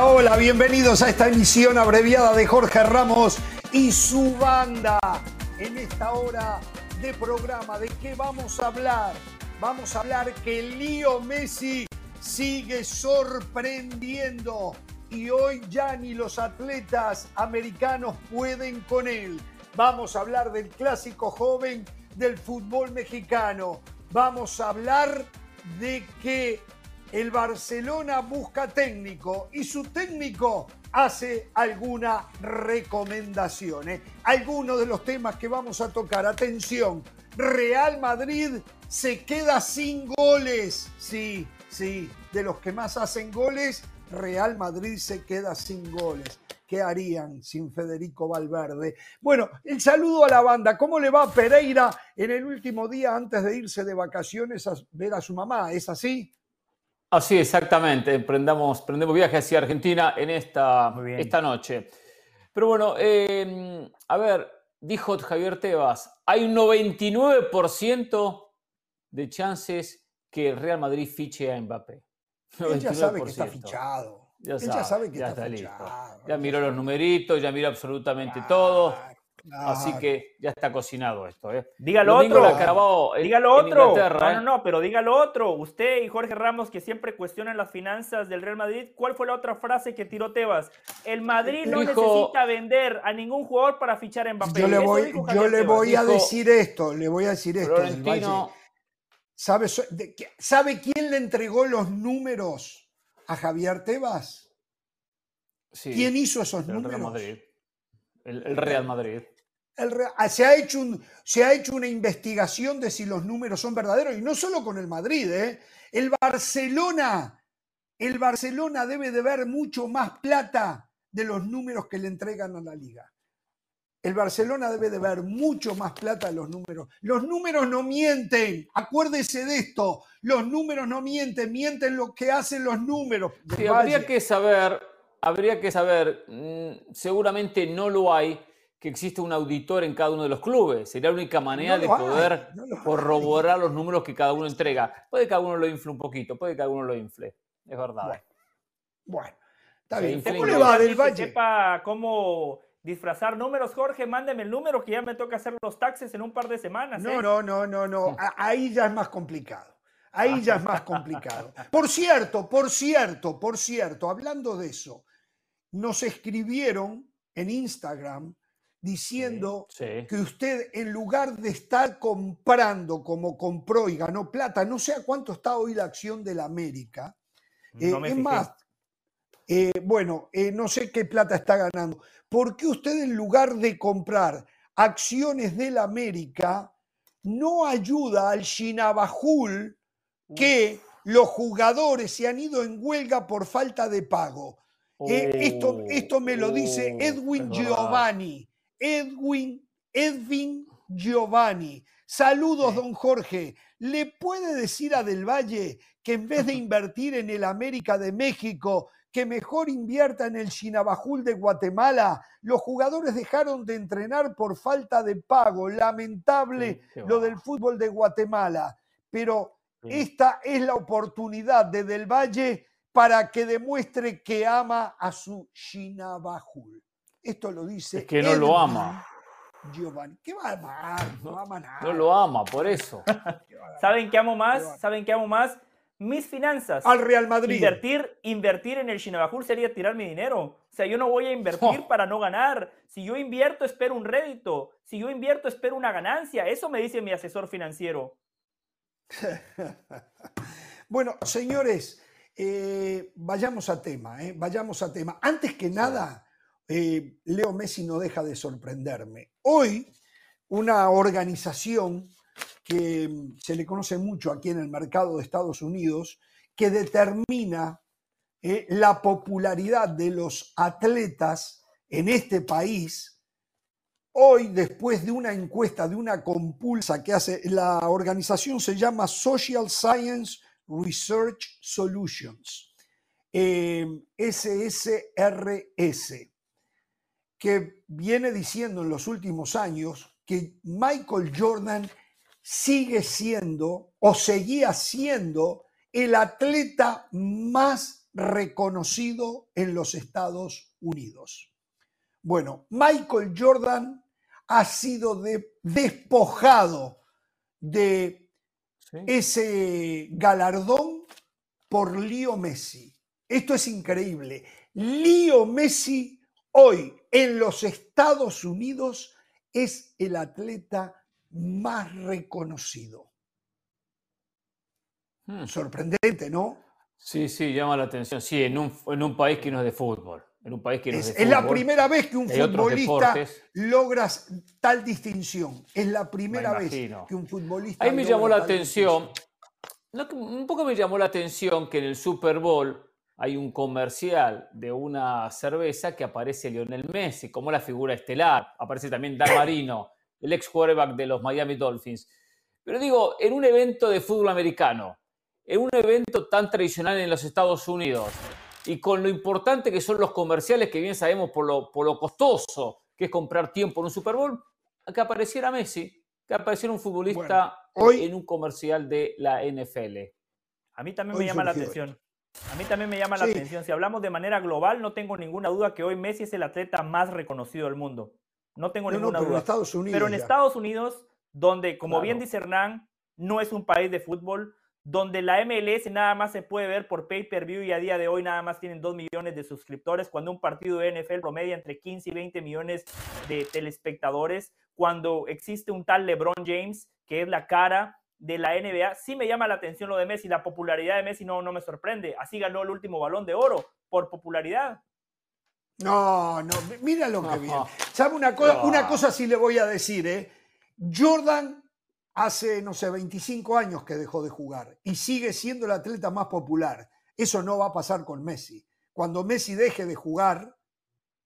Hola, bienvenidos a esta emisión abreviada de Jorge Ramos y su banda. En esta hora de programa, ¿de qué vamos a hablar? Vamos a hablar que Lío Messi sigue sorprendiendo y hoy ya ni los atletas americanos pueden con él. Vamos a hablar del clásico joven del fútbol mexicano. Vamos a hablar de que el Barcelona busca técnico y su técnico hace alguna recomendación. ¿eh? Algunos de los temas que vamos a tocar. Atención, Real Madrid se queda sin goles. Sí, sí, de los que más hacen goles, Real Madrid se queda sin goles. ¿Qué harían sin Federico Valverde? Bueno, el saludo a la banda. ¿Cómo le va Pereira en el último día antes de irse de vacaciones a ver a su mamá? ¿Es así? Así, exactamente. Emprendamos, prendemos viaje hacia Argentina en esta, esta noche. Pero bueno, em, a ver, dijo Javier Tebas, hay un 99% de chances que el Real Madrid fiche a Mbappé. Él ya sabe que está fichado. Ya Él ya sabe que está, fichado. Ya miró los numeritos, ya miró absolutamente todo. Así que ya está cocinado esto. ¿eh? Dígalo otro. dígalo otro. no, ¿eh? no, no, pero dígalo otro. Usted y Jorge Ramos, que siempre cuestionan las finanzas del Real Madrid, ¿cuál fue la otra frase que tiró Tebas? El Madrid no necesita vender a ningún jugador para fichar a Mbappé. Yo le voy, yo le voy a decir esto, le voy a decir esto. ¿Sabe, ¿Sabe quién le entregó los números a Javier Tebas? ¿Quién hizo esos números? El, Real Madrid. Ah, se, ha hecho un, se ha hecho una investigación de si los números son verdaderos y no solo con el Madrid. ¿eh? El Barcelona, el Barcelona debe de ver mucho más plata de los números que le entregan a la liga. El Barcelona debe de ver mucho más plata de los números. Los números no mienten. Acuérdese de esto. Los números no mienten. Mienten lo que hacen los números. habría que saber habría que saber, mm, seguramente no lo hay, que existe un auditor en cada uno de los clubes. Sería la única manera de poder corroborar los números que cada uno entrega. Puede que cada uno lo infle un poquito, puede que cada uno lo infle. Es verdad. Bueno, está bien. ¿Cómo le va del Valle? Sepa cómo disfrazar números, Jorge, mándeme el número que ya me toca hacer los taxes en un par de semanas. No, ¿eh? no, no, no, no. Ahí ya es más complicado. Ahí ya es más complicado. Por cierto, por cierto, por cierto, hablando de eso, nos escribieron en Instagram diciendo que usted en lugar de estar comprando como compró y ganó plata, no sé a cuánto está hoy la acción de la América, eh, es más, eh, bueno, eh, no sé qué plata está ganando, ¿por qué usted en lugar de comprar acciones de la América no ayuda al Shinabajul que los jugadores se han ido en huelga por falta de pago? Esto, esto me lo dice Edwin Giovanni. Edwin, Edwin Giovanni. Saludos, don Jorge. ¿Le puede decir a Del Valle que en vez de invertir en el América de México, que mejor invierta en el Chinabajul de Guatemala? Los jugadores dejaron de entrenar por falta de pago. Lamentable lo del fútbol de Guatemala. Pero esta es la oportunidad de Del Valle para que demuestre que ama a su Shinabajul. Esto lo dice. Es que no lo ama. Giovanni. ¿Qué va a amar? No ama nada. No lo ama, por eso. ¿Saben qué amo más? ¿Saben qué amo más? Mis finanzas. Al Real Madrid. Invertir, invertir en el Shinabajul sería tirar mi dinero. O sea, yo no voy a invertir para no ganar. Si yo invierto, espero un rédito. Si yo invierto, espero una ganancia. Eso me dice mi asesor financiero. bueno, señores, eh, vayamos a tema, eh, vayamos a tema. Antes que nada, eh, Leo Messi no deja de sorprenderme. Hoy, una organización que se le conoce mucho aquí en el mercado de Estados Unidos, que determina la popularidad de los atletas en este país, hoy, después de una encuesta, de una compulsa que hace, la organización se llama Social Science Research Solutions, SSRS, em, que viene diciendo en los últimos años que Michael Jordan sigue siendo o seguía siendo el atleta más reconocido en los Estados Unidos. Bueno, Michael Jordan ha sido despojado de ese galardón por Leo Messi. Esto es increíble. Leo Messi hoy en los Estados Unidos es el atleta más reconocido. Hmm. Sorprendente, ¿no? Sí, sí, llama la atención. Sí, en un, en un país que no es de fútbol. En un país que no es, de fútbol. es la primera vez que un futbolista logra tal distinción. Es la primera vez que un futbolista. Ahí me llamó la atención. un poco me llamó la atención que en el Super Bowl hay un comercial de una cerveza que aparece Lionel Messi como la figura estelar. Aparece también Dan Marino, el ex quarterback de los Miami Dolphins. Pero digo, en un evento de fútbol americano, en un evento tan tradicional en los Estados Unidos, y con lo importante que son los comerciales, que bien sabemos por lo, por lo costoso que es comprar tiempo en un Super Bowl, que apareciera Messi, que apareciera un futbolista hoy, en un comercial de la NFL. A mí también me llama la atención. A mí también me llama la atención. Si hablamos de manera global, no tengo ninguna duda que hoy Messi es el atleta más reconocido del mundo. No tengo ninguna duda. pero en Estados Unidos, donde, como bien dice Hernán, no es un país de fútbol, donde la MLS nada más se puede ver por pay-per-view y a día de hoy nada más tienen 2 millones de suscriptores, cuando un partido de NFL promedia entre 15 y 20 millones de telespectadores, cuando existe un tal LeBron James, que es la cara de la NBA, sí me llama la atención lo de Messi. La popularidad de Messi no, no me sorprende. Así ganó el último balón de oro por popularidad. No, no, mira lo que viene. ¿Sabe una cosa? Una cosa sí le voy a decir, ¿eh? Jordan hace, no sé, 25 años que dejó de jugar y sigue siendo el atleta más popular. Eso no va a pasar con Messi. Cuando Messi deje de jugar,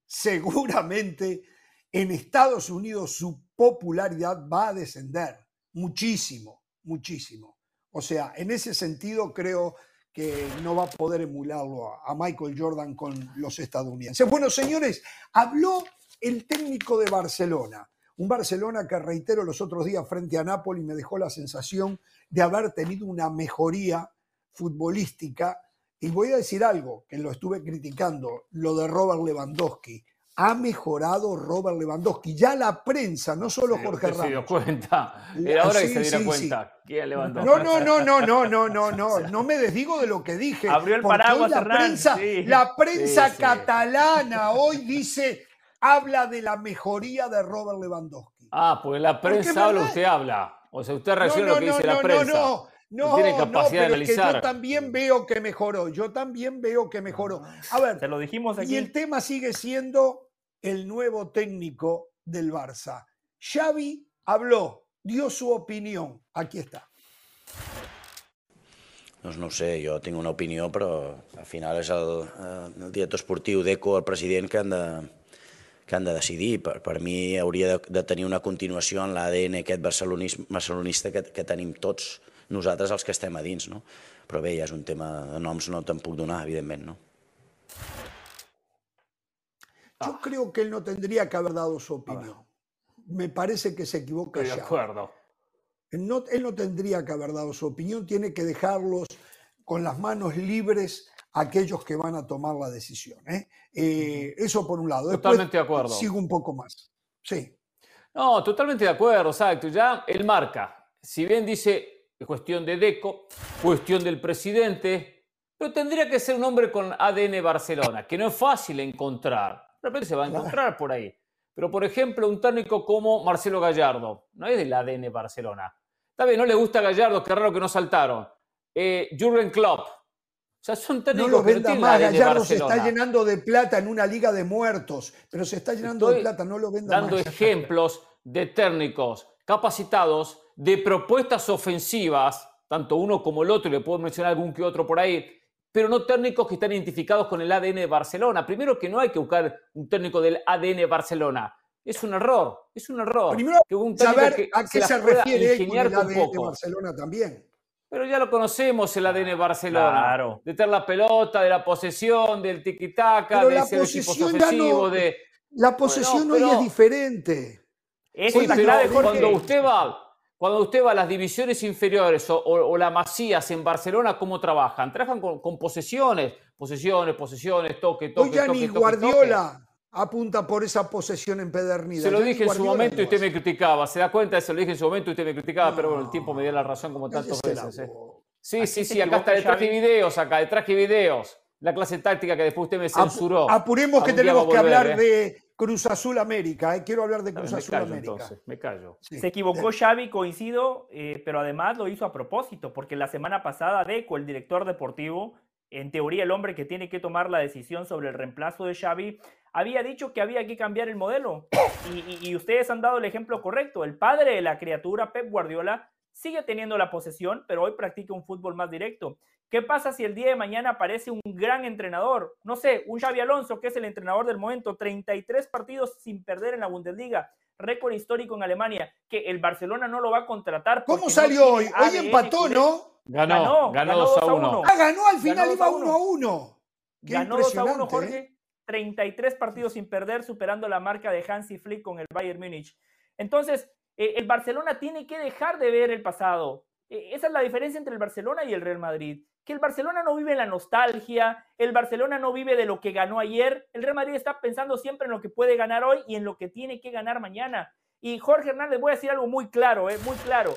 seguramente en Estados Unidos su popularidad va a descender muchísimo muchísimo. O sea, en ese sentido creo que no va a poder emularlo a, Michael Jordan con los estadounidenses. Bueno, señores, habló el técnico de Barcelona, un Barcelona que reitero los otros días frente a Nápoles me dejó la sensación de haber tenido una mejoría futbolística. Y voy a decir algo que lo estuve criticando, lo de Robert Lewandowski ha mejorado Robert Lewandowski. Ya la prensa, no solo Jorge Ramos. Se dio cuenta. Era hora que se diera cuenta. ¿Quién Lewandowski? No, no, no, no, no, no, no, no. No me desdigo de lo que dije. Abrió el paraguas, la prensa, la prensa catalana hoy dice, habla de la mejoría de Robert Lewandowski. Ah, pues la prensa habla, usted habla. O sea, usted reacciona a lo que dice la prensa. No, no, no, tiene capacidad de analizar. yo también veo que mejoró, yo también veo que mejoró. A ver, te lo dijimos aquí. Y el tema sigue siendo el nuevo técnico del Barça. Xavi habló, dio su opinión. Aquí está. Doncs no ho sé, jo tinc una opinió, però al final és el, eh, el director esportiu d'ECO, el president, que han de, que han de decidir. Per, per mi hauria de, de tenir una continuació en l'ADN aquest barcelonista que, que tenim tots nosaltres els que estem a dins, no? Però bé, ja és un tema de noms, no te'n puc donar, evidentment, no? Yo ah. creo que él no tendría que haber dado su opinión. Me parece que se equivoca. Estoy de acuerdo. Él no, él no tendría que haber dado su opinión, tiene que dejarlos con las manos libres a aquellos que van a tomar la decisión. ¿eh? Eh, eso por un lado. totalmente de acuerdo. Sigo un poco más. Sí. No, totalmente de acuerdo, exacto. Ya él marca. Si bien dice es cuestión de Deco, cuestión del presidente, pero tendría que ser un hombre con ADN Barcelona, que no es fácil encontrar. De repente se va a encontrar por ahí. Pero, por ejemplo, un técnico como Marcelo Gallardo, no es del ADN Barcelona. Está bien, no le gusta Gallardo, qué raro que no saltaron. Eh, Jurgen Klopp. O sea, son técnicos no lo venda más, Gallardo se está llenando de plata en una liga de muertos, pero se está llenando de plata, no lo venda dando ejemplos de técnicos capacitados, de propuestas ofensivas, tanto uno como el otro, y le puedo mencionar algún que otro por ahí, pero no técnicos que están identificados con el ADN de Barcelona. Primero que no hay que buscar un técnico del ADN Barcelona. Es un error, es un error. Primero, que un saber a qué se, refiere con el ADN de Barcelona también. Pero ya lo conocemos el ADN Barcelona. Claro. De tener la pelota, de la posesión, del tiki-taka, de ser equipos ofensivos, de... La posesión hoy es diferente. Es cuando usted va cuando usted va a las divisiones inferiores o, la Masías en Barcelona, ¿cómo trabajan? Trabajan con, posesiones, posesiones, posesiones, toque, toque, Hoy ya ni Guardiola apunta por esa posesión empedernida. Se lo dije en su momento y usted me criticaba. ¿Se da cuenta? Se lo dije en su momento y usted me criticaba, pero bueno, el tiempo me dio la razón como tantas veces. ¿eh? Sí, sí, sí, acá está, de traje videos, acá, de traje videos. La clase táctica que después usted me censuró. apuremos que tenemos que hablar ¿eh? de Cruz Azul América. ¿eh? Quiero hablar de Cruz Azul América. Entonces, me callo. Se equivocó Xavi, coincido, eh, pero además lo hizo a propósito, porque la semana pasada Deco, el director deportivo, en teoría el hombre que tiene que tomar la decisión sobre el reemplazo de Xavi, había dicho que había que cambiar el modelo. y, ustedes han dado el ejemplo correcto. El padre de la criatura, Pep Guardiola, sigue teniendo la posesión, pero hoy practica un fútbol más directo. ¿Qué pasa si el día de mañana aparece un gran entrenador? No sé, un Xavi Alonso, que es el entrenador del momento, 33 partidos sin perder en la Bundesliga, récord histórico en Alemania, que el Barcelona no lo va a contratar. ¿Cómo salió hoy? Hoy empató, ¿no? Ganó, ganó, 2 a 1. Ah, ganó al final, iba 1 a 1. Ganó 2 a 1, Jorge. 33 ¿eh? partidos sin perder, superando la marca de Hansi Flick con el Bayern Múnich. Entonces, eh, el Barcelona tiene que dejar de ver el pasado. Eh, esa es la diferencia entre el Barcelona y el Real Madrid que el Barcelona no vive en la nostalgia, el Barcelona no vive de lo que ganó ayer, el Real Madrid está pensando siempre en lo que puede ganar hoy y en lo que tiene que ganar mañana. Y Jorge Hernández, voy a decir algo muy claro, eh, muy claro.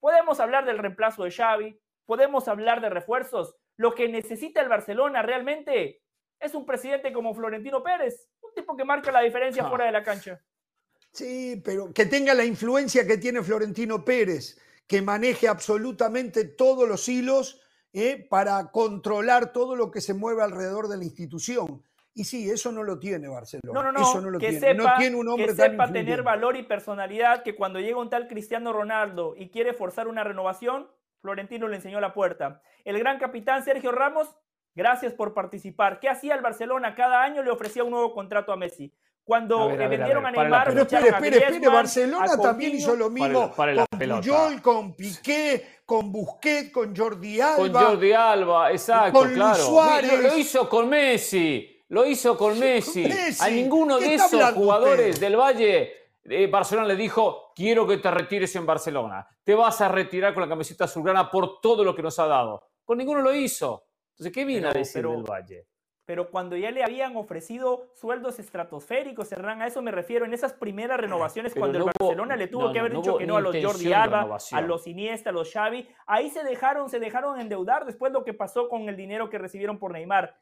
Podemos hablar del reemplazo de Xavi, podemos hablar de refuerzos. Lo que necesita el Barcelona realmente es un presidente como Florentino Pérez, un tipo que marca la diferencia ah. fuera de la cancha. Sí, pero que tenga la influencia que tiene Florentino Pérez, que maneje absolutamente todos los hilos ¿eh? para controlar todo lo que se mueve alrededor de la institución. Y sí, eso no lo tiene Barcelona. No, no, no. Eso no lo que tiene. Sepa, no tiene un hombre que sepa tener valor y personalidad que cuando llega un tal Cristiano Ronaldo y quiere forzar una renovación, Florentino le enseñó la puerta. El gran capitán Sergio Ramos, gracias por participar. ¿Qué hacía el Barcelona? Cada año le ofrecía un nuevo contrato a Messi. Cuando vendieron a, Neymar, pero espere, espere, espere, Barcelona también hizo lo mismo con Puyol, con Piqué, con Busquets, con Jordi Alba. Con Jordi Alba, exacto, con claro. Suárez. Lo hizo con Messi. Lo hizo con Messi. A ninguno de esos jugadores del Valle eh, Barcelona le dijo, quiero que te retires en Barcelona. Te vas a retirar con la camiseta azulgrana por todo lo que nos ha dado. Con ninguno lo hizo. Entonces, ¿qué viene a decir del Valle? Pero cuando ya le habían ofrecido sueldos estratosféricos, Hernán, a eso me refiero, en esas primeras renovaciones, cuando el Barcelona le tuvo que haber dicho que no a los Jordi Alba, a los Iniesta, a los Xavi, ahí se dejaron, se dejaron endeudar después lo que pasó con el dinero que recibieron por Neymar.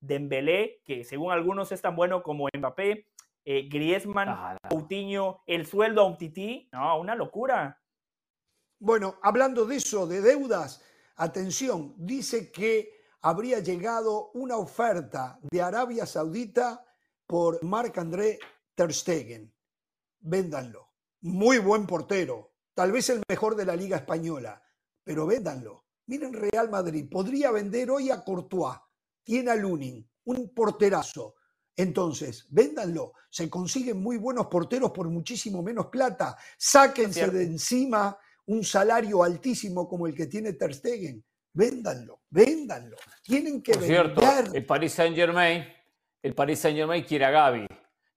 Dembélé, que según algunos es tan bueno como Mbappé, eh, Griezmann, ah, Coutinho, el sueldo a un tití, no, una locura. Bueno, hablando de eso, de deudas, atención, dice que habría llegado una oferta de Arabia Saudita por Marc-André Ter Stegen. Véndanlo. Muy buen portero, tal vez el mejor de la Liga Española, pero véndanlo. Miren Real Madrid, podría vender hoy a Courtois, tiene a Lunin, un porterazo. Entonces, véndanlo. Se consiguen muy buenos porteros por muchísimo menos plata. Sáquense de encima un salario altísimo como el que tiene Ter Stegen. Véndanlo, véndanlo. Tienen que Por cierto, el Paris Saint Germain, el Paris Saint Germain quiere a Gaby.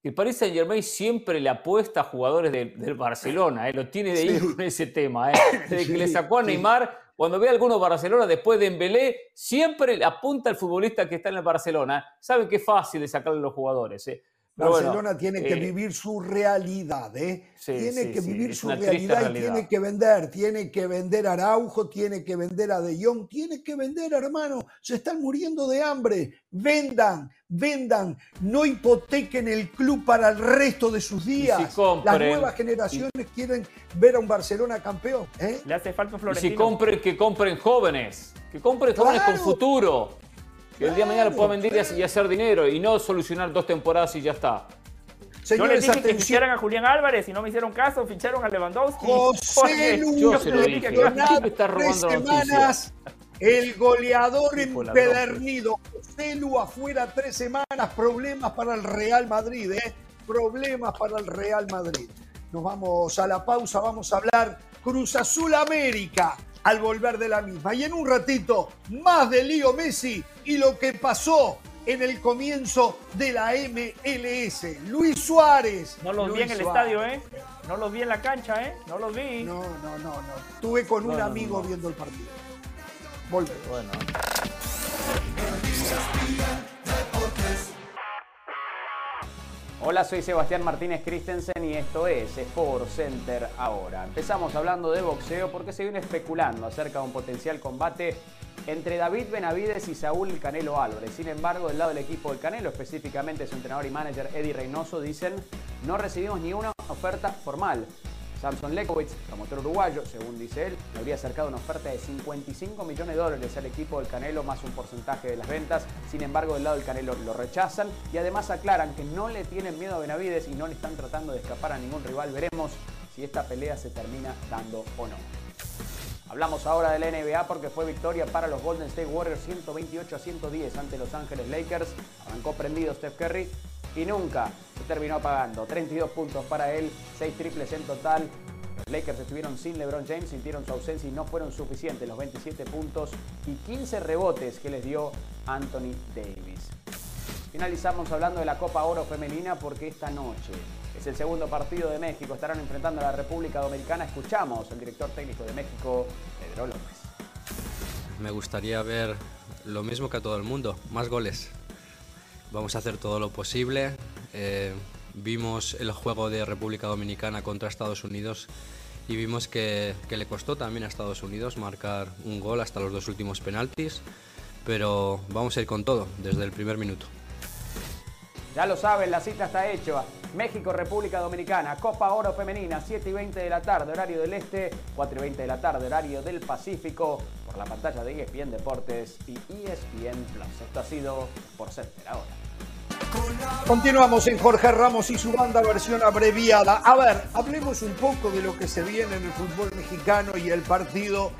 El Paris Saint Germain siempre le apuesta a jugadores del Barcelona, eh, lo tiene de ahí con ese tema. Eh. Desde que le sacó a Neymar, cuando ve a alguno Barcelona después de Embelé, siempre apunta al futbolista que está en el Barcelona. Saben que es fácil de sacarle a los jugadores. Eh. Barcelona tiene que eh, vivir su realidad, ¿eh? tiene que vivir su realidad, y tiene que vender, tiene que vender a Araujo, tiene que vender a De Jong, tiene que vender, hermano. Se están muriendo de hambre. Vendan, vendan, no hipotequen el club para el resto de sus días. Las nuevas generaciones quieren ver a un Barcelona campeón. ¿eh? Le hace falta un Y si compren, que compren jóvenes, que compren jóvenes con futuro que el día de mañana lo pueda vender y hacer dinero y no solucionar dos temporadas y ya está. Yo les dije que ficharan a Julián Álvarez y no me hicieron caso, ficharon a Lewandowski. José Lu, yo se lo dije. Me está robando semanas, el goleador empedernido. José Lu afuera tres semanas, problemas para el Real Madrid, ¿eh? Problemas para el Real Madrid. Nos vamos a la pausa, vamos a hablar Cruz Azul América al volver de la misma. Y en un ratito, más de Lío Messi y lo que pasó en el comienzo de la MLS. Luis Suárez. No los vi en el estadio, ¿eh? No los vi en la cancha, ¿eh? No los vi. No, no, no, no. Estuve con un amigo viendo el partido. Volvemos. Bueno. Hola, soy Sebastián Martínez Christensen y esto es Sport Center ahora. Empezamos hablando de boxeo porque se viene especulando acerca de un potencial combate entre David Benavides y Saúl Canelo Álvarez. Sin embargo, del lado del equipo del Canelo, específicamente su entrenador y manager Eddie Reynoso, dicen no recibimos ni una oferta formal. Samson Lekowitz, promotor uruguayo, según dice él, le habría acercado una oferta de 55 millones de dólares al equipo del Canelo más un porcentaje de las ventas. Sin embargo, del lado del Canelo lo rechazan y además aclaran que no le tienen miedo a Benavides y no le están tratando de escapar a ningún rival. Veremos si esta pelea se termina dando o no. Hablamos ahora de la NBA porque fue victoria para los Golden State Warriors 128 a 110 ante Los Ángeles Lakers. Arrancó prendido Steph Curry y nunca se terminó pagando. 32 puntos para él, 6 triples en total. Los Lakers estuvieron sin LeBron James, sintieron su ausencia y no fueron suficientes los 27 puntos y 15 rebotes que les dio Anthony Davis. Finalizamos hablando de la Copa Oro Femenina porque esta noche es el segundo partido de México. Estarán enfrentando a la República Dominicana. Escuchamos al director técnico de México, Pedro López. Me gustaría ver lo mismo que a todo el mundo, más goles. Vamos a hacer todo lo posible. Eh, vimos el juego de República Dominicana contra Estados Unidos y vimos que, que, le costó también a Estados Unidos marcar un gol hasta los dos últimos penaltis, pero vamos a ir con todo desde el primer minuto. Ya lo saben, la cita está hecha. México, República Dominicana, Copa Oro Femenina, 7 y 20 de la tarde, horario del Este, 4 y 20 de la tarde, horario del Pacífico, por la pantalla de ESPN Deportes y ESPN Plus. Esto ha sido por Center ahora. Continuamos en Jorge Ramos y su banda versión abreviada. A ver, hablemos un poco de lo que se viene en el fútbol mexicano y el partido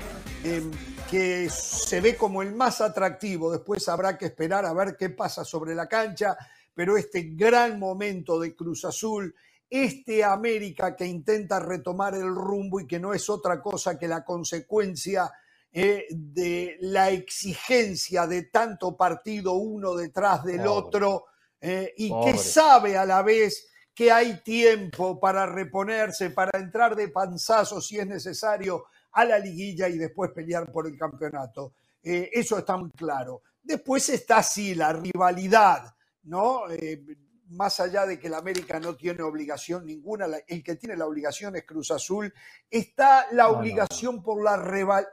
em, que se ve como el más atractivo. Después habrá que esperar a ver qué pasa sobre la cancha, pero este gran momento de Cruz Azul, este América que intenta retomar el rumbo y que no es otra cosa que la consecuencia eh, de la exigencia de tanto partido uno detrás del otro eh, y que sabe a la vez que hay tiempo para reponerse, para entrar de panzazo si es necesario a la liguilla y después pelear por el campeonato. Eh, eso está muy claro. Después está así la rivalidad, ¿no? Eh, más allá de que el América no tiene obligación ninguna, el que tiene la obligación es Cruz Azul, está la obligación por la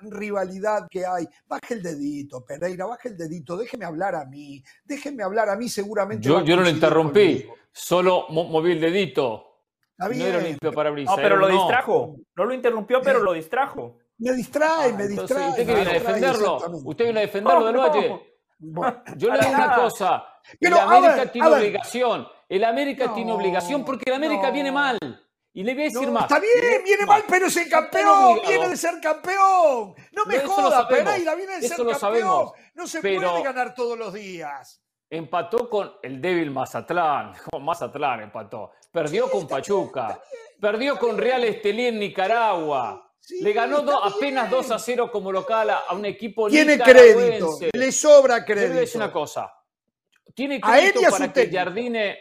rivalidad que hay. Baje el dedito, Pereira, baje el dedito, déjeme hablar a mí, déjeme hablar a mí seguramente. Yo, yo no lo interrumpí, solo moví el dedito. No era limpio para No, pero lo distrajo. No lo interrumpió, pero lo distrajo. Me distrae, me distrae. ¿Usted que viene a defenderlo? ¿Usted viene a defenderlo del Valle? yo le digo una cosa. El América tiene obligación. El América tiene obligación porque el América viene mal. Y le voy a decir más. Está bien, viene mal, pero es el campeón. Viene de ser campeón. No me joda, Pereira, viene de ser campeón. No se puede ganar todos los días. Empató con el débil Mazatlán. Con Mazatlán empató. Perdió con Pachuca. Perdió con Real Estelí en Nicaragua. Le ganó apenas 2 a 0 como local a, un equipo Tiene crédito, le sobra crédito. Le una cosa. Tiene crédito para que Jardine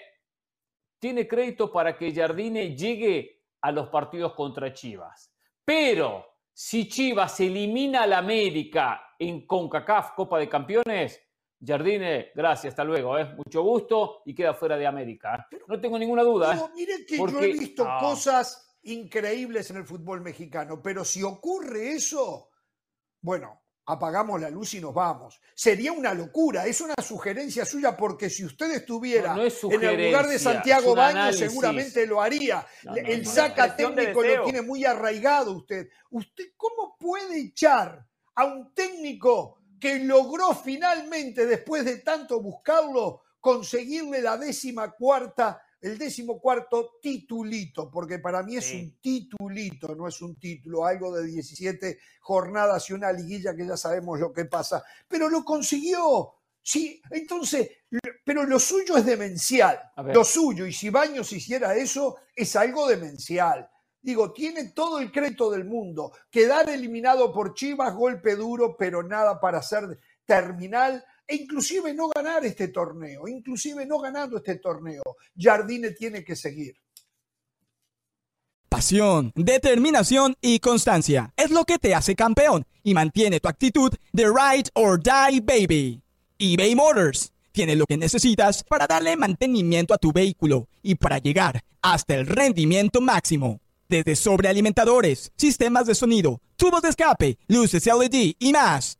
tiene crédito para que Jardine llegue a los partidos contra Chivas. Pero si Chivas elimina al América en CONCACAF Copa de Campeones, Jardine, gracias, hasta luego, ¿eh? mucho gusto y queda fuera de América. ¿eh? no tengo ninguna duda. ¿eh? Miren que yo he visto cosas increíbles en el fútbol mexicano, pero si ocurre eso, bueno, apagamos la luz y nos vamos. Sería una locura, es una sugerencia suya porque si usted estuviera en el lugar de Santiago Baños seguramente lo haría. el saca técnico lo tiene muy arraigado usted. ¿Usted cómo puede echar a un técnico que logró finalmente, después de tanto buscarlo, conseguirle la décima cuarta el décimo cuarto titulito, porque para mí es un titulito, no es un título, algo de 17 jornadas y una liguilla que ya sabemos lo que pasa, pero lo consiguió. Sí, entonces, pero lo suyo es demencial, lo suyo, y si Baños hiciera eso, es algo demencial. Digo, tiene todo el crédito del mundo. Quedar eliminado por Chivas, golpe duro, pero nada para ser terminal e inclusive no ganar este torneo, inclusive no ganando este torneo. Jardine tiene que seguir. Pasión, determinación y constancia es lo que te hace campeón y mantiene tu actitud de ride or die baby. eBay Motors tiene lo que necesitas para darle mantenimiento a tu vehículo y para llegar hasta el rendimiento máximo. Desde sobrealimentadores, sistemas de sonido, tubos de escape, luces LED y más.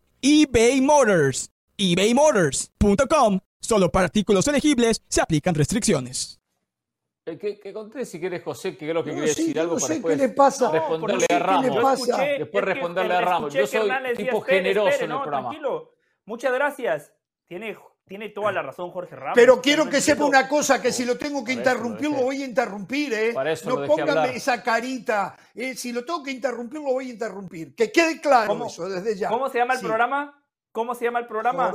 eBay Motors. ebaymotors.com Solo para artículos elegibles se aplican restricciones. Eh, que, que conté si quieres, José, que creo que quería decir algo para después qué le pasa. responderle a Ramos. después responderle a Ramos. Yo soy tipo generoso en el programa. Tranquilo. Muchas gracias. Tiene, tiene toda la razón Jorge Ramos. Pero quiero que sepa una cosa, que si lo tengo que interrumpir, lo, voy a interrumpir, ¿eh? no póngame esa carita. Eh, si lo tengo que interrumpir, lo voy a interrumpir. Que quede claro eso desde ya. ¿Cómo se llama el programa? ¿Cómo se llama el programa?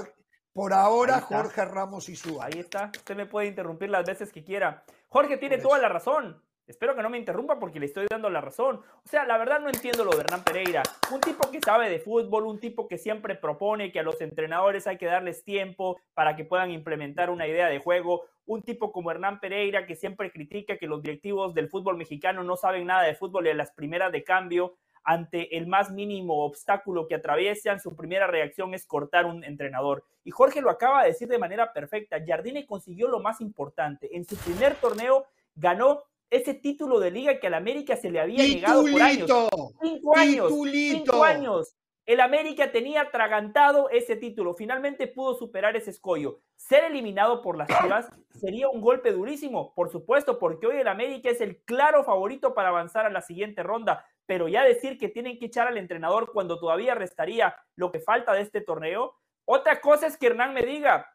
Por ahora, Jorge Ramos y su. Ahí está. Usted me puede interrumpir las veces que quiera. Jorge tiene toda la razón. Espero que no me interrumpa porque le estoy dando la razón. O sea, la verdad no entiendo lo de Hernán Pereira. Un tipo que sabe de fútbol, un tipo que siempre propone que a los entrenadores hay que darles tiempo para que puedan implementar una idea de juego. Un tipo como Hernán Pereira que siempre critica que los directivos del fútbol mexicano no saben nada de fútbol y a las primeras de cambio ante el más mínimo obstáculo que atraviesan, su primera reacción es cortar un entrenador. Y Jorge lo acaba de decir de manera perfecta. Jardine consiguió lo más importante. En su primer torneo ganó ese título de liga que al América se le había negado por años. Cinco años. Cinco años. El América tenía atragantado ese título. Finalmente pudo superar ese escollo. Ser eliminado por las Chivas sería un golpe durísimo, por supuesto, porque hoy el América es el claro favorito para avanzar a la siguiente ronda pero ya decir que tienen que echar al entrenador cuando todavía restaría lo que falta de este torneo. Otra cosa es que Hernán me diga,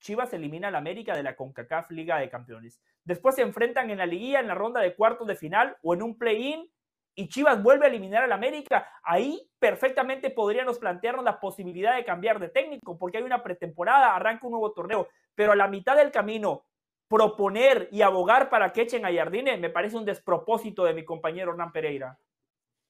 Chivas elimina al América de la CONCACAF Liga de Campeones. Después se enfrentan en la liguilla, en la ronda de cuartos de final o en un play-in y Chivas vuelve a eliminar al América. Ahí perfectamente podríamos plantearnos la posibilidad de cambiar de técnico porque hay una pretemporada, arranca un nuevo torneo, pero a la mitad del camino proponer y abogar para que echen a Jardine me parece un despropósito de mi compañero Hernán Pereira.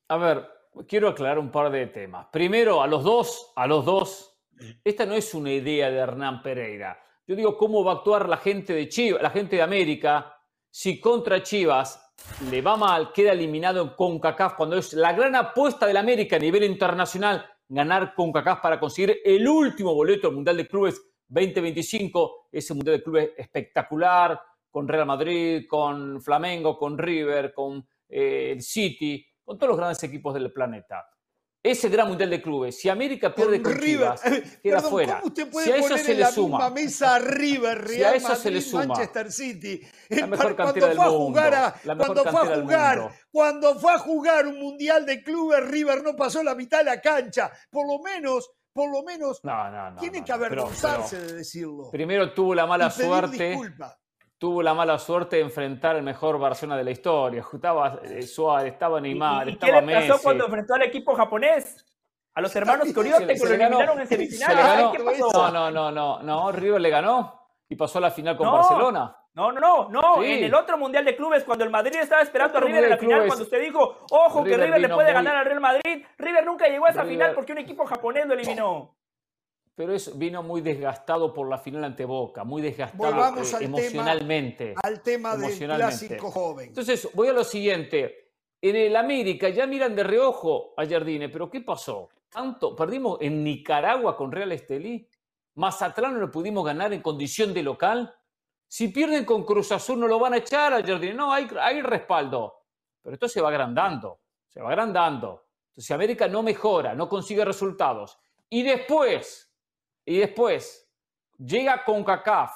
A ver, quiero aclarar un par de temas. Primero, a los dos, a los dos, esta no es una idea de Hernán Pereira. Yo digo cómo va a actuar la gente de Chivas, la gente de América, si contra Chivas le va mal, queda eliminado en CONCACAF, cuando es la gran apuesta del América a nivel internacional ganar CONCACAF para conseguir el último boleto al Mundial de Clubes 2025, ese Mundial de Clubes espectacular, con Real Madrid, con Flamengo, con River, con eh, el City, con todos los grandes equipos del planeta. Ese gran mundial de clubes, si América pierde con, Chivas, queda fuera. usted puede si a eso poner se en le la suma, misma mesa River, Real si a eso Madrid, se le suma, Manchester City? La mejor cantera del mundo. cuando fue a jugar, cuando fue a jugar un mundial de clubes, River no pasó la mitad de la cancha. Por lo menos por lo menos no, no, no, tiene que avergonzarse de decirlo. Primero tuvo la mala suerte. Disculpa tuvo la mala suerte de enfrentar el mejor Barcelona de la historia. Estaba eh, Suárez, estaba Neymar, ¿Y, estaba qué le pasó cuando enfrentó al equipo japonés? A los hermanos Coriote que lo eliminaron en semifinales. ¿Qué pasó? No, no, no, no, no, River le ganó y pasó a la final con Barcelona. No, no, no, no. En el otro Mundial de Clubes, cuando el Madrid estaba esperando a River en la final, cuando usted dijo, ojo, que River le puede ganar al Real Madrid, River nunca llegó a esa final porque un equipo japonés lo eliminó pero eso vino muy desgastado por la final ante Boca, muy desgastado eh, emocionalmente. al tema del clásico joven. Entonces, voy a lo siguiente. En el América ya miran de reojo a Jardine, pero ¿qué pasó? Tanto, perdimos en Nicaragua con Real Estelí. Mazatlán no lo pudimos ganar en condición de local. Si pierden con Cruz Azul no lo van a echar a Jardine. No, hay, hay respaldo. Pero esto se va agrandando, se va agrandando. Entonces América no mejora, no consigue resultados. Y después y después llega con CACAF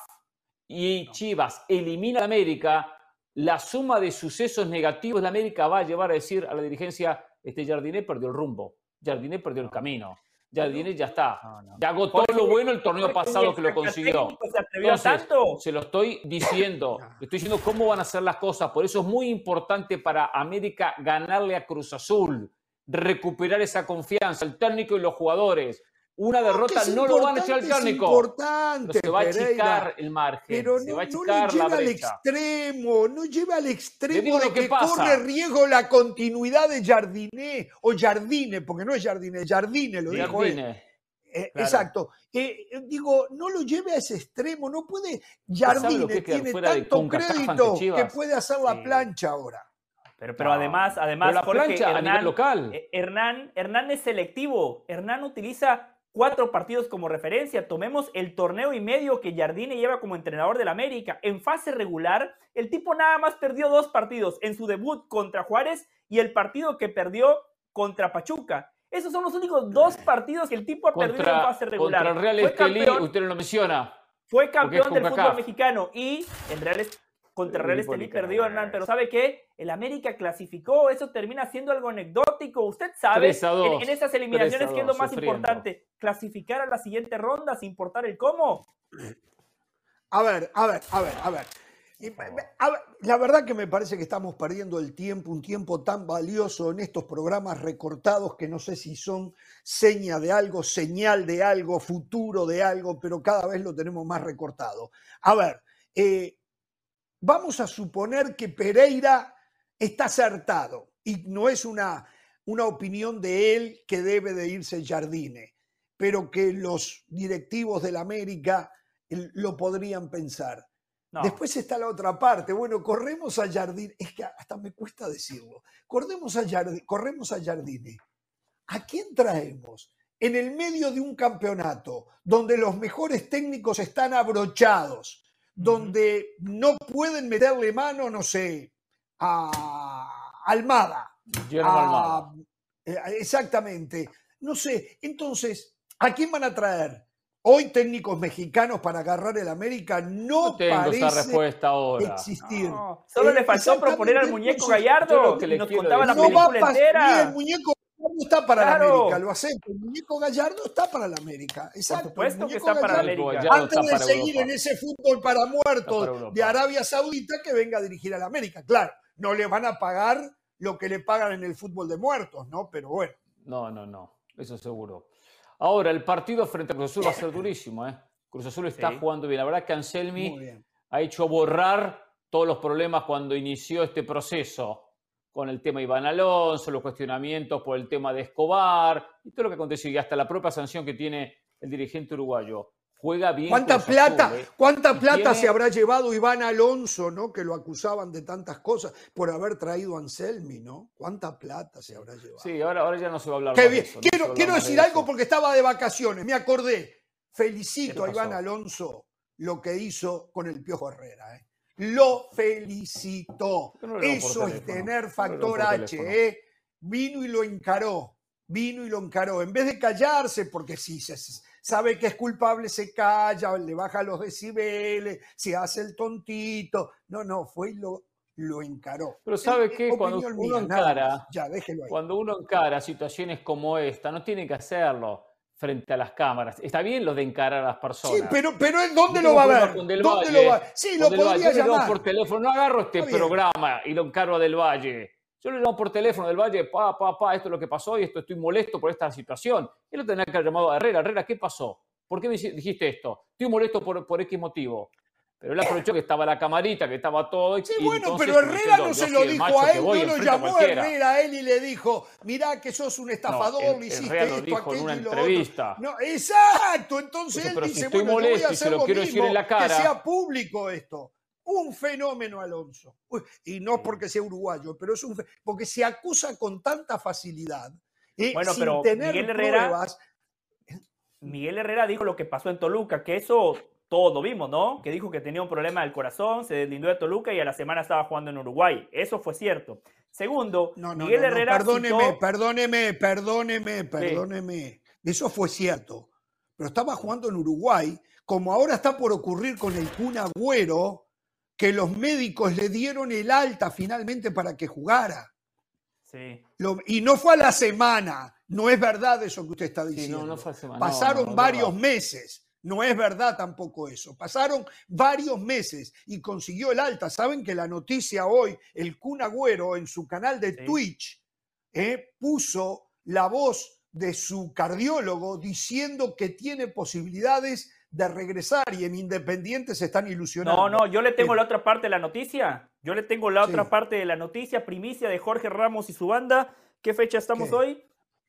y Chivas elimina a América, la suma de sucesos negativos de América va a llevar a decir a la dirigencia, este Jardiné perdió el rumbo, Jardiné perdió el camino. Jardine ya está. Ya agotó lo bueno el torneo pasado que lo consiguió. Se, se lo estoy diciendo. Le estoy diciendo cómo van a ser las cosas. Por eso es muy importante para América ganarle a Cruz Azul, recuperar esa confianza, el técnico y los jugadores. Una derrota no lo van a echar al técnico. Importante, se va a achicar el margen. Pero no, se va a achicar no lleva al extremo, no lleva al extremo de que corre riesgo la continuidad de Jardiné o Jardine, porque no es Jardine, Jardine lo dijo él. Eh, exacto. Eh, digo, no lo lleve a ese extremo, no puede. Jardine tiene tanto crédito que puede hacer la plancha ahora. Pero, pero además, además, la plancha Hernán, a nivel local. Eh, Hernán, Hernán es selectivo. Hernán utiliza cuatro partidos como referencia. Tomemos el torneo y medio que Jardine lleva como entrenador del América. En fase regular, el tipo nada más perdió dos partidos en su debut contra Juárez y el partido que perdió contra Pachuca. Esos son los únicos dos partidos que el tipo ha perdido en fase regular. Contra el Real Estelí, usted lo menciona. Fue campeón del fútbol mexicano y en Real contra Real Estelí perdió Hernán, pero ¿sabe qué? El América clasificó, eso termina siendo algo anecdótico. Usted sabe, en, esas eliminaciones, ¿qué es lo más importante? Clasificar a la siguiente ronda sin importar el cómo. A ver, a ver, a ver, a ver. La verdad que me parece que estamos perdiendo el tiempo, un tiempo tan valioso en estos programas recortados que no sé si son seña de algo, señal de algo, futuro de algo, pero cada vez lo tenemos más recortado. A ver, eh, Vamos a suponer que Pereira está acertado y no es una, una opinión de él que debe de irse Jardine, pero que los directivos del América lo podrían pensar. Después está la otra parte. Bueno, corremos a Jardine. Es que hasta me cuesta decirlo. Corremos a Jardine, corremos a Jardine. ¿A quién traemos? En el medio de un campeonato donde los mejores técnicos están abrochados, donde no pueden meterle mano, no sé, a Almada. Eh, exactamente. No sé. Entonces, ¿a quién van a traer? Hoy técnicos mexicanos para agarrar el América no, parece respuesta ahora. existir. solo le faltó proponer al muñeco Gallardo que nos contaba la película entera. el muñeco está para la América, lo acepto. El muñeco Gallardo está para la América. Exacto. Por supuesto que está para la América. Antes de seguir en ese fútbol para muertos de Arabia Saudita, que venga a dirigir a la América. Claro, no le van a pagar lo que le pagan en el fútbol de muertos, ¿no? Pero bueno. No, no, no. Eso seguro. Ahora, el partido frente a Cruz Azul va a ser durísimo, ¿eh? Cruz Azul está jugando bien. La verdad que Anselmi ha hecho borrar todos los problemas cuando inició este proceso con el tema Iván Alonso, los cuestionamientos por el tema de Escobar y todo lo que aconteció y hasta la propia sanción que tiene el dirigente uruguayo. Juega bien. ¿Cuánta plata, ¿eh? ¿cuánta plata se habrá llevado Iván Alonso, ¿no? Que lo acusaban de tantas cosas por haber traído a Anselmi, ¿no? ¿Cuánta plata se habrá llevado? Sí, ahora, ahora ya no se va a hablar de eso. Quiero, quiero decir algo porque estaba de vacaciones, me acordé. Felicito a Iván Alonso lo que hizo con el Piojo Herrera, ¿eh? Lo felicitó. Eso es tener factor H. ¿eh? Vino y lo encaró, vino y lo encaró. En vez de callarse, porque si se sabe que es culpable, se calla, le baja los decibeles, se hace el tontito. No, no, fue y lo, lo encaró. Pero ¿sabe qué? Cuando uno encara, cuando uno encara situaciones como esta, no tiene que hacerlo frente a las cámaras. Está bien lo de encarar a las personas. Sí, pero, pero ¿dónde lo va a ver? ¿Dónde lo va? Sí, lo podría llamar. por teléfono. No agarro este programa y lo encaro a Del Valle. Yo le llamo por teléfono Del Valle, pa, pa, pa, esto es lo que pasó y esto estoy molesto por esta situación. Él lo tenía que haber llamado a Herrera. Herrera, ¿qué pasó? ¿Por qué me dijiste esto? Estoy molesto por, por X motivo. Pero él aprovechó que estaba la camarita, que estaba todo. Sí, bueno, pero Herrera no se lo dijo a él, no lo llamó a Herrera a él y le dijo, mirá que sos un estafador, le hiciste Herrera esto, dijo en una entrevista. No, exacto, entonces él dice, bueno, voy a hacer lo mismo, en la cara. que sea público esto. Un fenómeno, Alonso. Y no porque sea uruguayo, pero es un porque se acusa con tanta facilidad. Eh, bueno, sin pero tener Miguel Herrera, Miguel Herrera dijo lo que pasó en Toluca, que eso todos lo vimos, ¿no? Que dijo que tenía un problema del corazón, se deslindó de Toluca y a la semana estaba jugando en Uruguay. Eso fue cierto. Segundo, Miguel Herrera. perdóneme, perdóneme, perdóneme, perdóneme. Eso fue cierto. Pero estaba jugando en Uruguay, como ahora está por ocurrir con el Kun Agüero, que los médicos le dieron el alta finalmente para que jugara. Sí. y no fue a la semana. No es verdad eso que usted está diciendo. no, no fue a semana. Pasaron varios meses. No es verdad tampoco eso. Pasaron varios meses y consiguió el alta. Saben que la noticia hoy, el Kun Agüero en su canal de Twitch eh, puso la voz de su cardiólogo diciendo que tiene posibilidades de regresar y en Independiente se están ilusionando. No, no, yo le tengo la otra parte de la noticia. Yo le tengo la otra parte de la noticia, primicia de Jorge Ramos y su banda. ¿Qué fecha estamos hoy?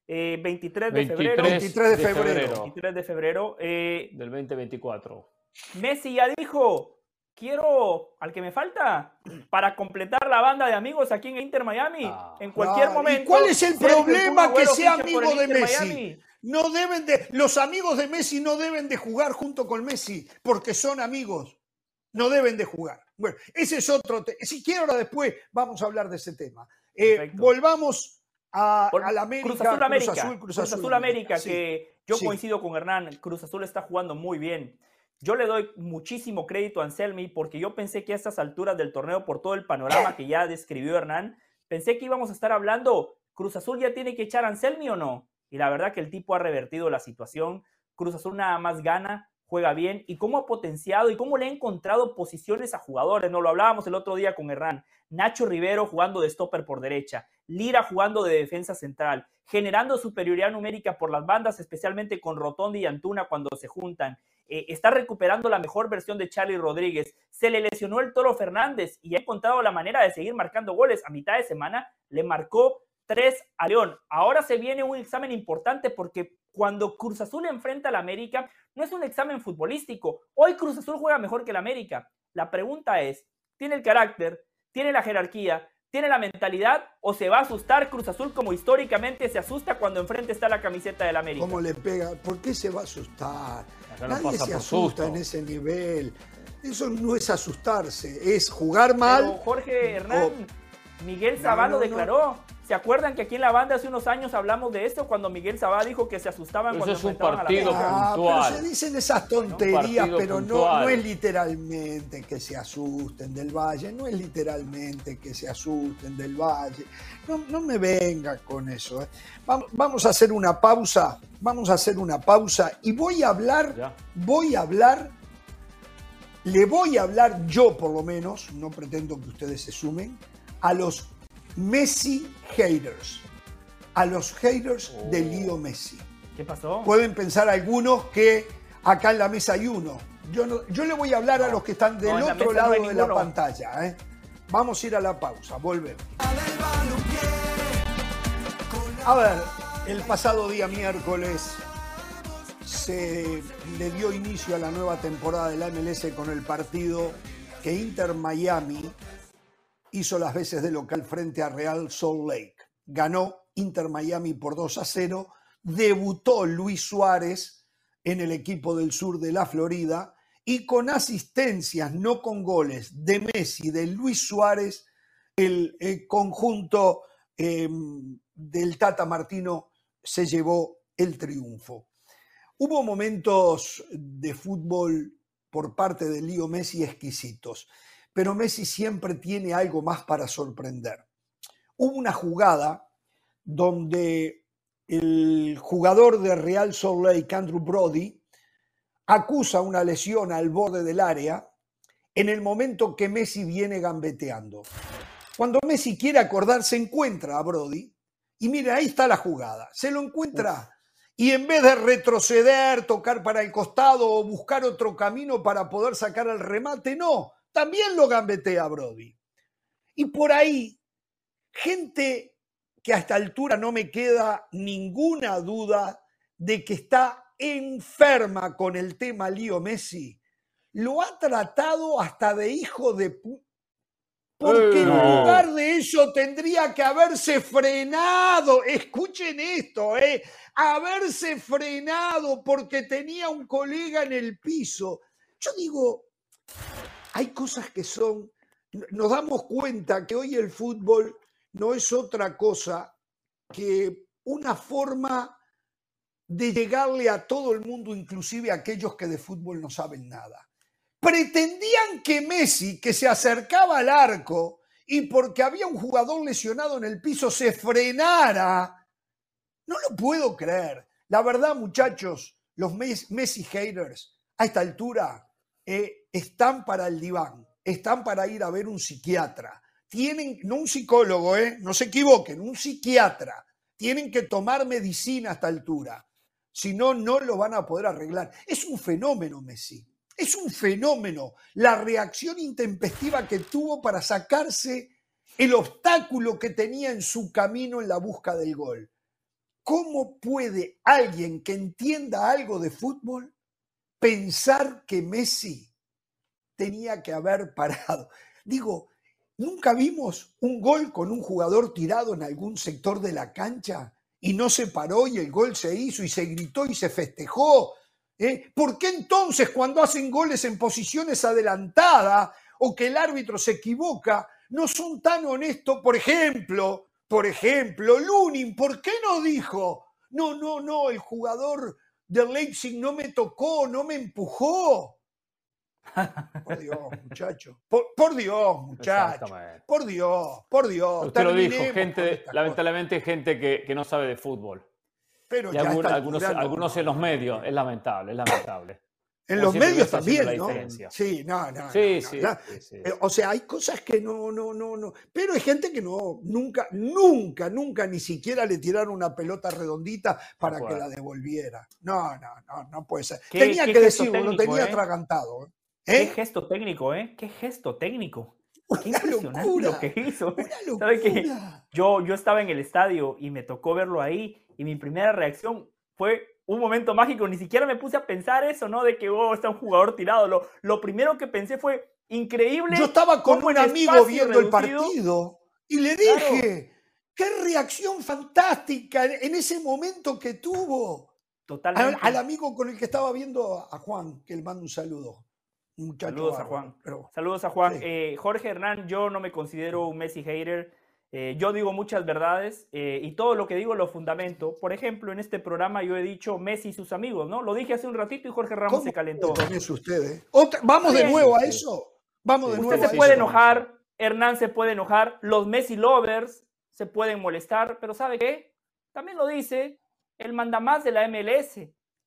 23 eh, de febrero. 23 de febrero. 23 de febrero. Eh, Del 2024. Messi ya dijo, quiero al que me falta para completar la banda de amigos aquí en Inter Miami ah. en cualquier momento. ¿Y cuál es el problema que sea amigo de Messi? No deben de, los amigos de Messi no deben de jugar junto con Messi porque son amigos. No deben de jugar. Bueno, ese es otro. Si quiero ahora después vamos a hablar de ese tema. Eh, volvamos a, la América, Cruz Azul América. Cruz Azul, América, que yo coincido con Hernán. Cruz Azul está jugando muy bien. Yo le doy muchísimo crédito a Anselmi porque yo pensé que a estas alturas del torneo, por todo el panorama que ya describió Hernán, pensé que íbamos a estar hablando, ¿Cruz Azul ya tiene que echar a Anselmi o no? Y la verdad que el tipo ha revertido la situación. Cruz Azul nada más gana, juega bien y cómo ha potenciado y cómo le ha encontrado posiciones a jugadores. No lo hablábamos el otro día con Hernán. Nacho Rivero jugando de stopper por derecha, Lira jugando de defensa central, generando superioridad numérica por las bandas, especialmente con Rotondi y Antuna cuando se juntan. Eh, está recuperando la mejor versión de Charlie Rodríguez. Se le lesionó el Toro Fernández y ha encontrado la manera de seguir marcando goles. A mitad de semana le marcó tres a León. Ahora se viene un examen importante porque cuando Cruz Azul enfrenta al América, no es un examen futbolístico. Hoy Cruz Azul juega mejor que el América. La pregunta es, ¿tiene el carácter? ¿Tiene la jerarquía? ¿Tiene la mentalidad o se va a asustar Cruz Azul como históricamente se asusta cuando enfrente está la camiseta del América? ¿Cómo le pega? ¿Por qué se va a asustar? Nadie se asusta en ese nivel. Eso no es asustarse, es jugar mal. Pero Jorge Hernán, Miguel Zabal lo declaró. ¿Se acuerdan que aquí en la banda hace unos años hablamos de esto cuando Miguel Sabá dijo que se asustaban cuando es un partido a la puntual. Ah, pero se dicen esas tonterías, pero no, no, es literalmente que se asusten del Valle, no es literalmente que se asusten del Valle. No, me venga con eso. ¿eh? Vamos, a hacer una pausa, vamos a hacer una pausa y voy a hablar, voy a hablar, le voy a hablar yo por lo menos, no pretendo que ustedes se sumen, a los Messi haters, a los haters de oh. Lío Messi. ¿Qué pasó? Pueden pensar algunos que acá en la mesa hay uno. Yo, yo le voy a hablar a los que están del otro lado de la pantalla. ¿eh? Vamos a ir a la pausa, volvemos. A ver, el pasado día miércoles se le dio inicio a la nueva temporada de la MLS con el partido que Inter Miami hizo las veces de local frente a Real Salt Lake. Ganó Inter Miami por 2 a 0. Debutó Luis Suárez en el equipo del sur de la Florida y con asistencias, no con goles, de Messi, de Luis Suárez, el, conjunto em, del Tata Martino se llevó el triunfo. Hubo momentos de fútbol por parte de Lío Messi exquisitos pero Messi siempre tiene algo más para sorprender. Hubo una jugada donde el jugador de Real Salt Lake, Andrew Brody, acusa una lesión al borde del área en el momento que Messi viene gambeteando. Cuando Messi quiere acordar, se encuentra a Brody y mire, ahí está la jugada. Se lo encuentra y en vez de retroceder, tocar para el costado o buscar otro camino para poder sacar el remate, no también lo gambetea Brody. Y por ahí, gente que a esta altura no me queda ninguna duda de que está enferma con el tema Lío Messi, lo ha tratado hasta de hijo de... Porque en lugar de eso tendría que haberse frenado, escuchen esto, eh, haberse frenado porque tenía un colega en el piso. Yo digo, hay cosas que son, nos damos cuenta que hoy el fútbol no es otra cosa que una forma de llegarle a todo el mundo, inclusive a aquellos que de fútbol no saben nada. Pretendían que Messi, que se acercaba al arco y porque había un jugador lesionado en el piso se frenara. No lo puedo creer. La verdad, muchachos, los Messi haters a esta altura eh, están para el diván, están para ir a ver un psiquiatra. Tienen, no un psicólogo, eh, no se equivoquen, un psiquiatra. Tienen que tomar medicina a esta altura. Si no, no lo van a poder arreglar. Es un fenómeno, Messi. Es un fenómeno la reacción intempestiva que tuvo para sacarse el obstáculo que tenía en su camino en la busca del gol. ¿Cómo puede alguien que entienda algo de fútbol pensar que Messi tenía que haber parado? Digo, ¿nunca vimos un gol con un jugador tirado en algún sector de la cancha y no se paró y el gol se hizo y se gritó y se festejó? ¿Eh? ¿Por qué entonces cuando hacen goles en posiciones adelantadas o que el árbitro se equivoca, no son tan honestos? Por ejemplo, por ejemplo, Lunin, ¿por qué no dijo? No, no, no, el jugador de Leipzig no me tocó, no me empujó. Por Dios, muchacho. Por, Dios, muchacho. Por Dios, por Dios. Usted lo dijo, gente, lamentablemente gente que, que, no sabe de fútbol. Pero y algunos, algunos en los medios, es lamentable, es lamentable. En los medios también, ¿no? Sí, no, no. Sí, sí, eh, O sea, hay cosas que no, no, no, no. Pero hay gente que no, nunca, nunca, nunca ni siquiera le tiraron una pelota redondita para que la devolviera. No, no, no, no puede ser. Tenía que decirlo, lo tenía ¿eh? atragantado. ¿eh? Qué gesto técnico, ¿eh? Qué gesto técnico. Qué impresionante lo que hizo. ¿Sabe qué? Yo, yo estaba en el estadio y me tocó verlo ahí y mi primera reacción fue un momento mágico, ni siquiera me puse a pensar eso, ¿no? De que, oh, está un jugador tirado. Lo, lo primero que pensé fue, increíble. Yo estaba con un amigo viendo el partido y le dije, qué reacción fantástica en ese momento que tuvo. Totalmente. Al, amigo con el que estaba viendo a Juan, que le mando un saludo. Saludos a Juan. Saludos a Juan. Eh, Jorge Hernán, yo no me considero un Messi hater. Eh, yo digo muchas verdades eh, y todo lo que digo lo fundamento. Por ejemplo, en este programa yo he dicho Messi y sus amigos, ¿no? Lo dije hace un ratito y Jorge Ramos se calentó. Es usted, ¿eh? Vamos de nuevo a eso. Vamos de nuevo. Usted se puede enojar, Hernán se puede enojar, los Messi lovers se pueden molestar, pero ¿sabe qué? También lo dice el mandamás de la MLS.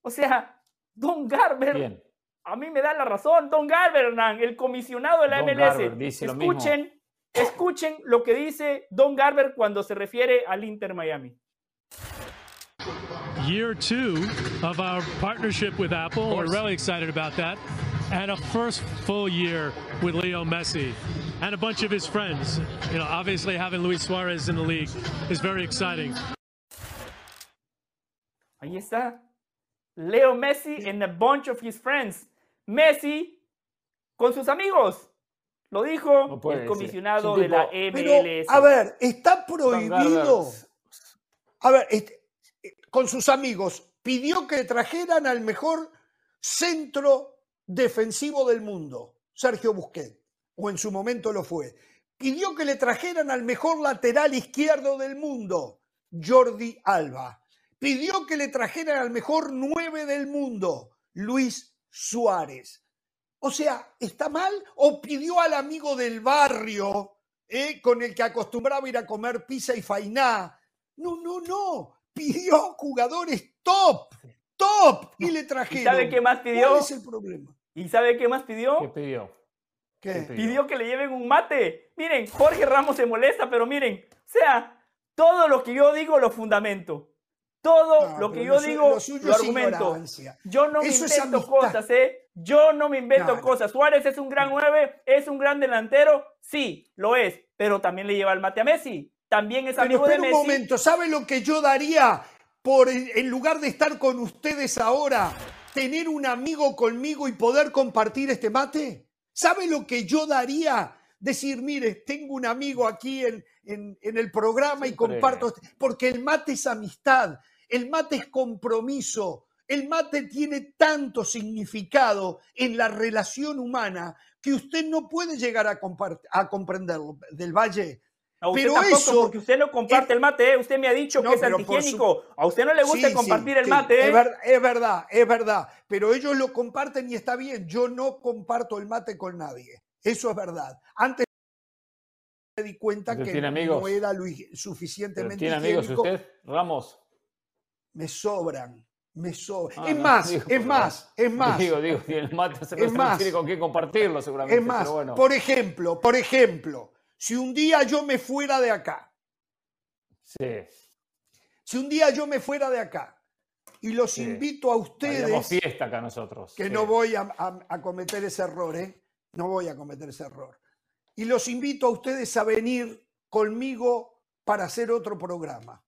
O sea, Don Garber, a mí me da la razón. Don Garber, Hernán, el comisionado de la MLS. Escuchen Escuchen lo que dice Don Garber cuando se refiere al Inter Miami. Year two of our partnership with Apple. We're really excited about that. And a first full year with Leo Messi and a bunch of his friends. You know, obviously having Luis Suarez in the league is very exciting. Ahí está. Leo Messi and a bunch of his friends. Messi con sus amigos. Lo dijo el comisionado de la MLS. a ver, está prohibido. A ver, este, con sus amigos, pidió que trajeran al mejor centro defensivo del mundo, Sergio Busquets, o en su momento lo fue. Pidió que le trajeran al mejor lateral izquierdo del mundo, Jordi Alba. Pidió que le trajeran al mejor nueve del mundo, Luis Suárez. O sea, ¿está mal? ¿O pidió al amigo del barrio eh, con el que acostumbraba ir a comer pizza y fainá? No, no, no. Pidió jugadores top, top. Y le trajeron. ¿Y sabe qué más pidió? ¿Cuál es el problema? ¿Y sabe qué más pidió? ¿Qué pidió? ¿Qué? Pidió que le lleven un mate. Miren, Jorge Ramos se molesta, pero miren, o sea, todo lo que yo digo lo fundamento. Todo lo que yo digo lo, argumento. Yo no me invento cosas, ¿eh? Yo no me invento cosas. Suárez es un gran 9, es un gran delantero, sí, lo es, pero también le lleva el mate a Messi. También es amigo de Messi. un momento, ¿sabe lo que yo daría por en lugar de estar con ustedes ahora, tener un amigo conmigo y poder compartir este mate? ¿Sabe lo que yo daría? Decir, mire, tengo un amigo aquí en, en, el programa y comparto, este", porque el mate es amistad. El mate es compromiso. El mate tiene tanto significado en la relación humana que usted no puede llegar a, a comprenderlo. Del Valle. A usted pero eso, porque usted no comparte el mate, ¿eh? usted me ha dicho que es antihigiénico. A usted no le gusta compartir el mate. ¿eh? Es, verdad, es verdad. Pero ellos lo comparten y está bien. Yo no comparto el mate con nadie. Eso es verdad. Antes di cuenta que no era suficientemente ¿Tiene amigos usted, Ramos? Me sobran. Me sobran. Ah, es, más, es más, es más, Digo, digo, el mate se es más, tiene con qué compartirlo seguramente. Es más, por ejemplo, por ejemplo, si un día yo me fuera de acá. Sí. Si un día yo me fuera de acá y los invito a ustedes. fiesta acá nosotros. Que no voy a, cometer ese error, ¿eh? No voy a cometer ese error. Y los invito a ustedes a venir conmigo para hacer otro programa.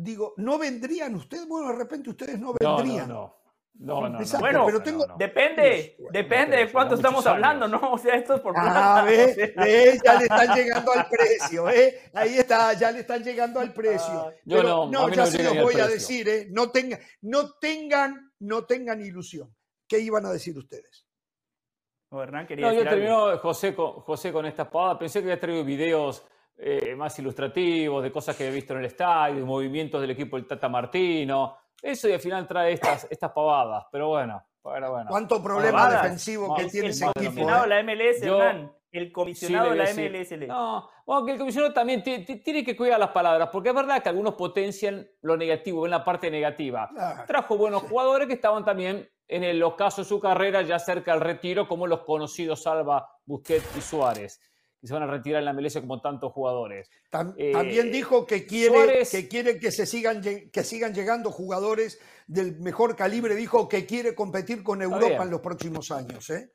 Digo, ¿no vendrían ustedes? Bueno, de repente ustedes no vendrían. No, no, no. No, no, Bueno, pero tengo... depende, depende de cuánto estamos hablando, ¿no? O sea, esto es por Ah, ve, ya le están llegando al precio, ¿eh? Ahí está, ya le están llegando al precio. Ah, yo no, no, ya se los voy a decir, ¿eh? No, tengan, no tengan, no tengan ilusión. ¿Qué iban a decir ustedes? No, Hernán quería no, yo termino, José, con, José, con esta espada. Pensé que había traído videos eh, más ilustrativos de cosas que he visto en el estadio, movimientos del equipo del Tata Martino eso y al final trae estas, estas pavadas, pero bueno. Pero bueno. ¿Cuánto problema defensivo que tiene ese equipo? El comisionado de la MLS, Hernán. El comisionado de la MLS. No, bueno, que el comisionado también tiene que cuidar las palabras, porque es verdad que algunos potencian lo negativo, ven la parte negativa. Trajo buenos jugadores que estaban también en el ocaso de su carrera ya cerca del retiro, como los conocidos Salva, Busquets y Suárez que se van a retirar en la MLS como tantos jugadores. también eh, dijo que quiere, que quiere que se sigan, que sigan llegando jugadores del mejor calibre, dijo que quiere competir con Europa en los próximos años. ¿eh?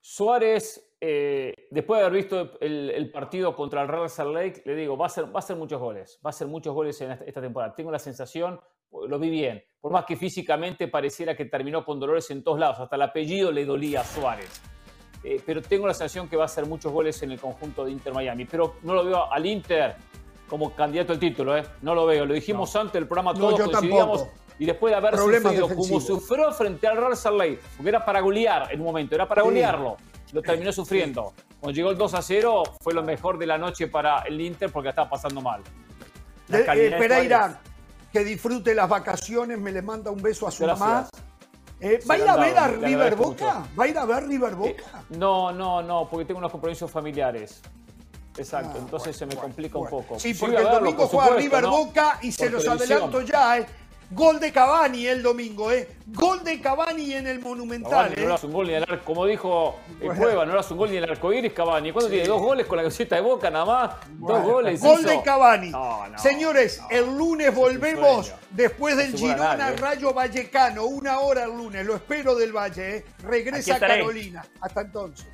Suárez, eh, después de haber visto el, partido contra el Real Salt Lake, le digo, va a, ser, va a ser muchos goles, va a ser muchos goles en esta temporada. Tengo la sensación, lo vi bien, por más que físicamente pareciera que terminó con dolores en todos lados, hasta el apellido le dolía a Suárez. Eh, pero tengo la sensación que va a hacer muchos goles en el conjunto de Inter Miami. Pero no lo veo al Inter como candidato al título, ¿eh? No lo veo. Lo dijimos antes del programa, todos no, coincidíamos. Y después de haber sufrido como sufrió frente al Real Salt Lake, porque era para golear en un momento, era para golearlo, lo terminó sufriendo. Cuando llegó el 2 a 0, fue lo mejor de la noche para el Inter porque estaba pasando mal. Eh, Pereira, que disfrute las vacaciones, me le manda un beso a su mamá eh, ¿Va a ir a ver a River Boca? ¿Va a ir a ver River Boca? no, no, no, porque tengo unos compromisos familiares. Exacto, ah, entonces se me complica un poco. Sí, porque el domingo juega River Boca y se los adelanto ya, ¿eh? Gol de Cavani el domingo, ¿eh? Gol de Cavani en el Monumental. ¿eh? No era un gol ni el arco, como dijo el Cueva, no era un gol ni el arco iris Cavani. ¿Cuándo tiene? ¿Dos goles con la camiseta de Boca nada más? Dos goles. Gol de Cavani. Señores, el lunes volvemos después del Girona ¿eh? Rayo Vallecano. Una hora el lunes. Lo espero del Valle, ¿eh? Regresa Carolina. Hasta entonces.